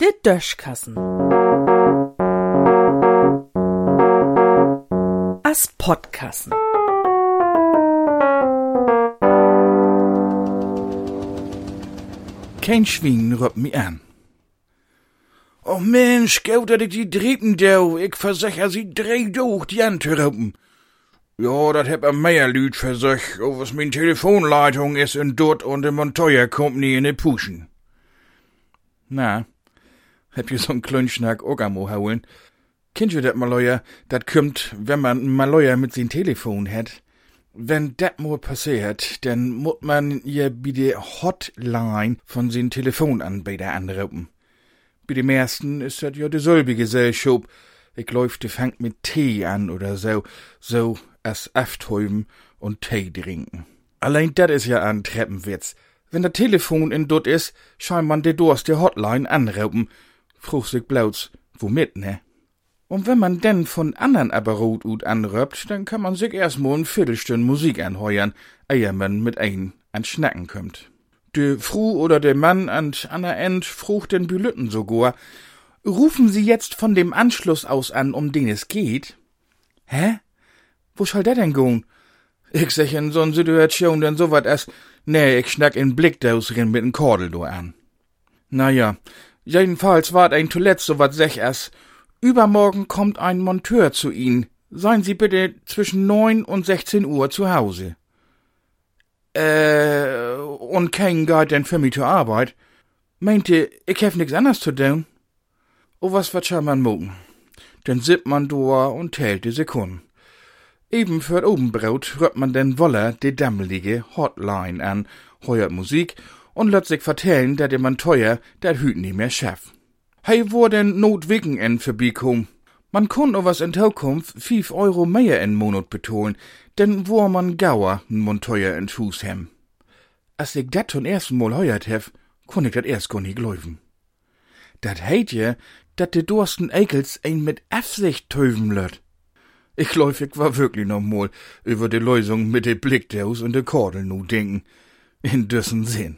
Der Döschkassen. As Podkassen. Kein Schwing rübt mi an. Oh Mensch, gau dat ich die Drepen dau, ich versicher sie dreh durch die Antürpen. Ja, dat heb mehr Lüd versöch, oh was min Telefonleitung is in dort und de Montoya Company in de Puschen. Na, heb je so'n Klönschnack am holen? Kennt ihr dat Maloja, dat kümmt, wenn man n Maloja mit sin Telefon hat? Wenn dat mal passiert, dann muss man ja bei der Hotline von sin Telefonanbieter anrufen. Bei dem ersten ist dat ja dieselbe Gesellschaft. Ich läuft, die fängt mit Tee an oder so, so as Afthäuben und Tee trinken. Allein dat is ja ein Treppenwitz. Wenn der Telefon in dort is, scheint man de Durst der Hotline anrufen. Fruch sich blauts, womit, ne? Und wenn man denn von andern aber rot ut anröpt, dann kann man sich erstmal ein Viertelstünd Musik anheuern, ehe man mit ein an Schnacken kommt. De Fru oder der Mann an aner End frucht den Bülütten sogar. Rufen Sie jetzt von dem Anschluss aus an, um den es geht? Hä? Wo soll der denn gehen? Ich sech in so'n Situation denn so wat as, nee, ich schnack in Blickdaus rin mit n Kordel do an. Na ja, jedenfalls wart ein zuletzt so wat sech as, Übermorgen kommt ein Monteur zu Ihnen. Seien Sie bitte zwischen neun und sechzehn Uhr zu Hause. Äh, und kein Guide denn für mich zur Arbeit? Meinte, ich hef nix anders zu tun? Oh, was wird man mucken? Dann sippt man doa und tält die Sekunden. Eben für Obenbraut rührt man den Woller die dämmelige Hotline an, heuert Musik und lässt sich vertellen, der man teuer, der hüt nie mehr schaff. Hei wo denn notwegen en vorbeikom. Man konn o was in Zukunft fief Euro mehr in Monat betonen, denn wo man gauer n Monteuer in Fuß hem. Als ich dat zum ersten Mal heuert hef, konn ich dat erst gar nicht glauben. Dat heit je, dat de Dursten Eikels ein mit Absicht töven löt. Ich ich war wirklich noch mal über die Lösung mit de Blickdaus und de Kordel nu denken. In dessen Sinn.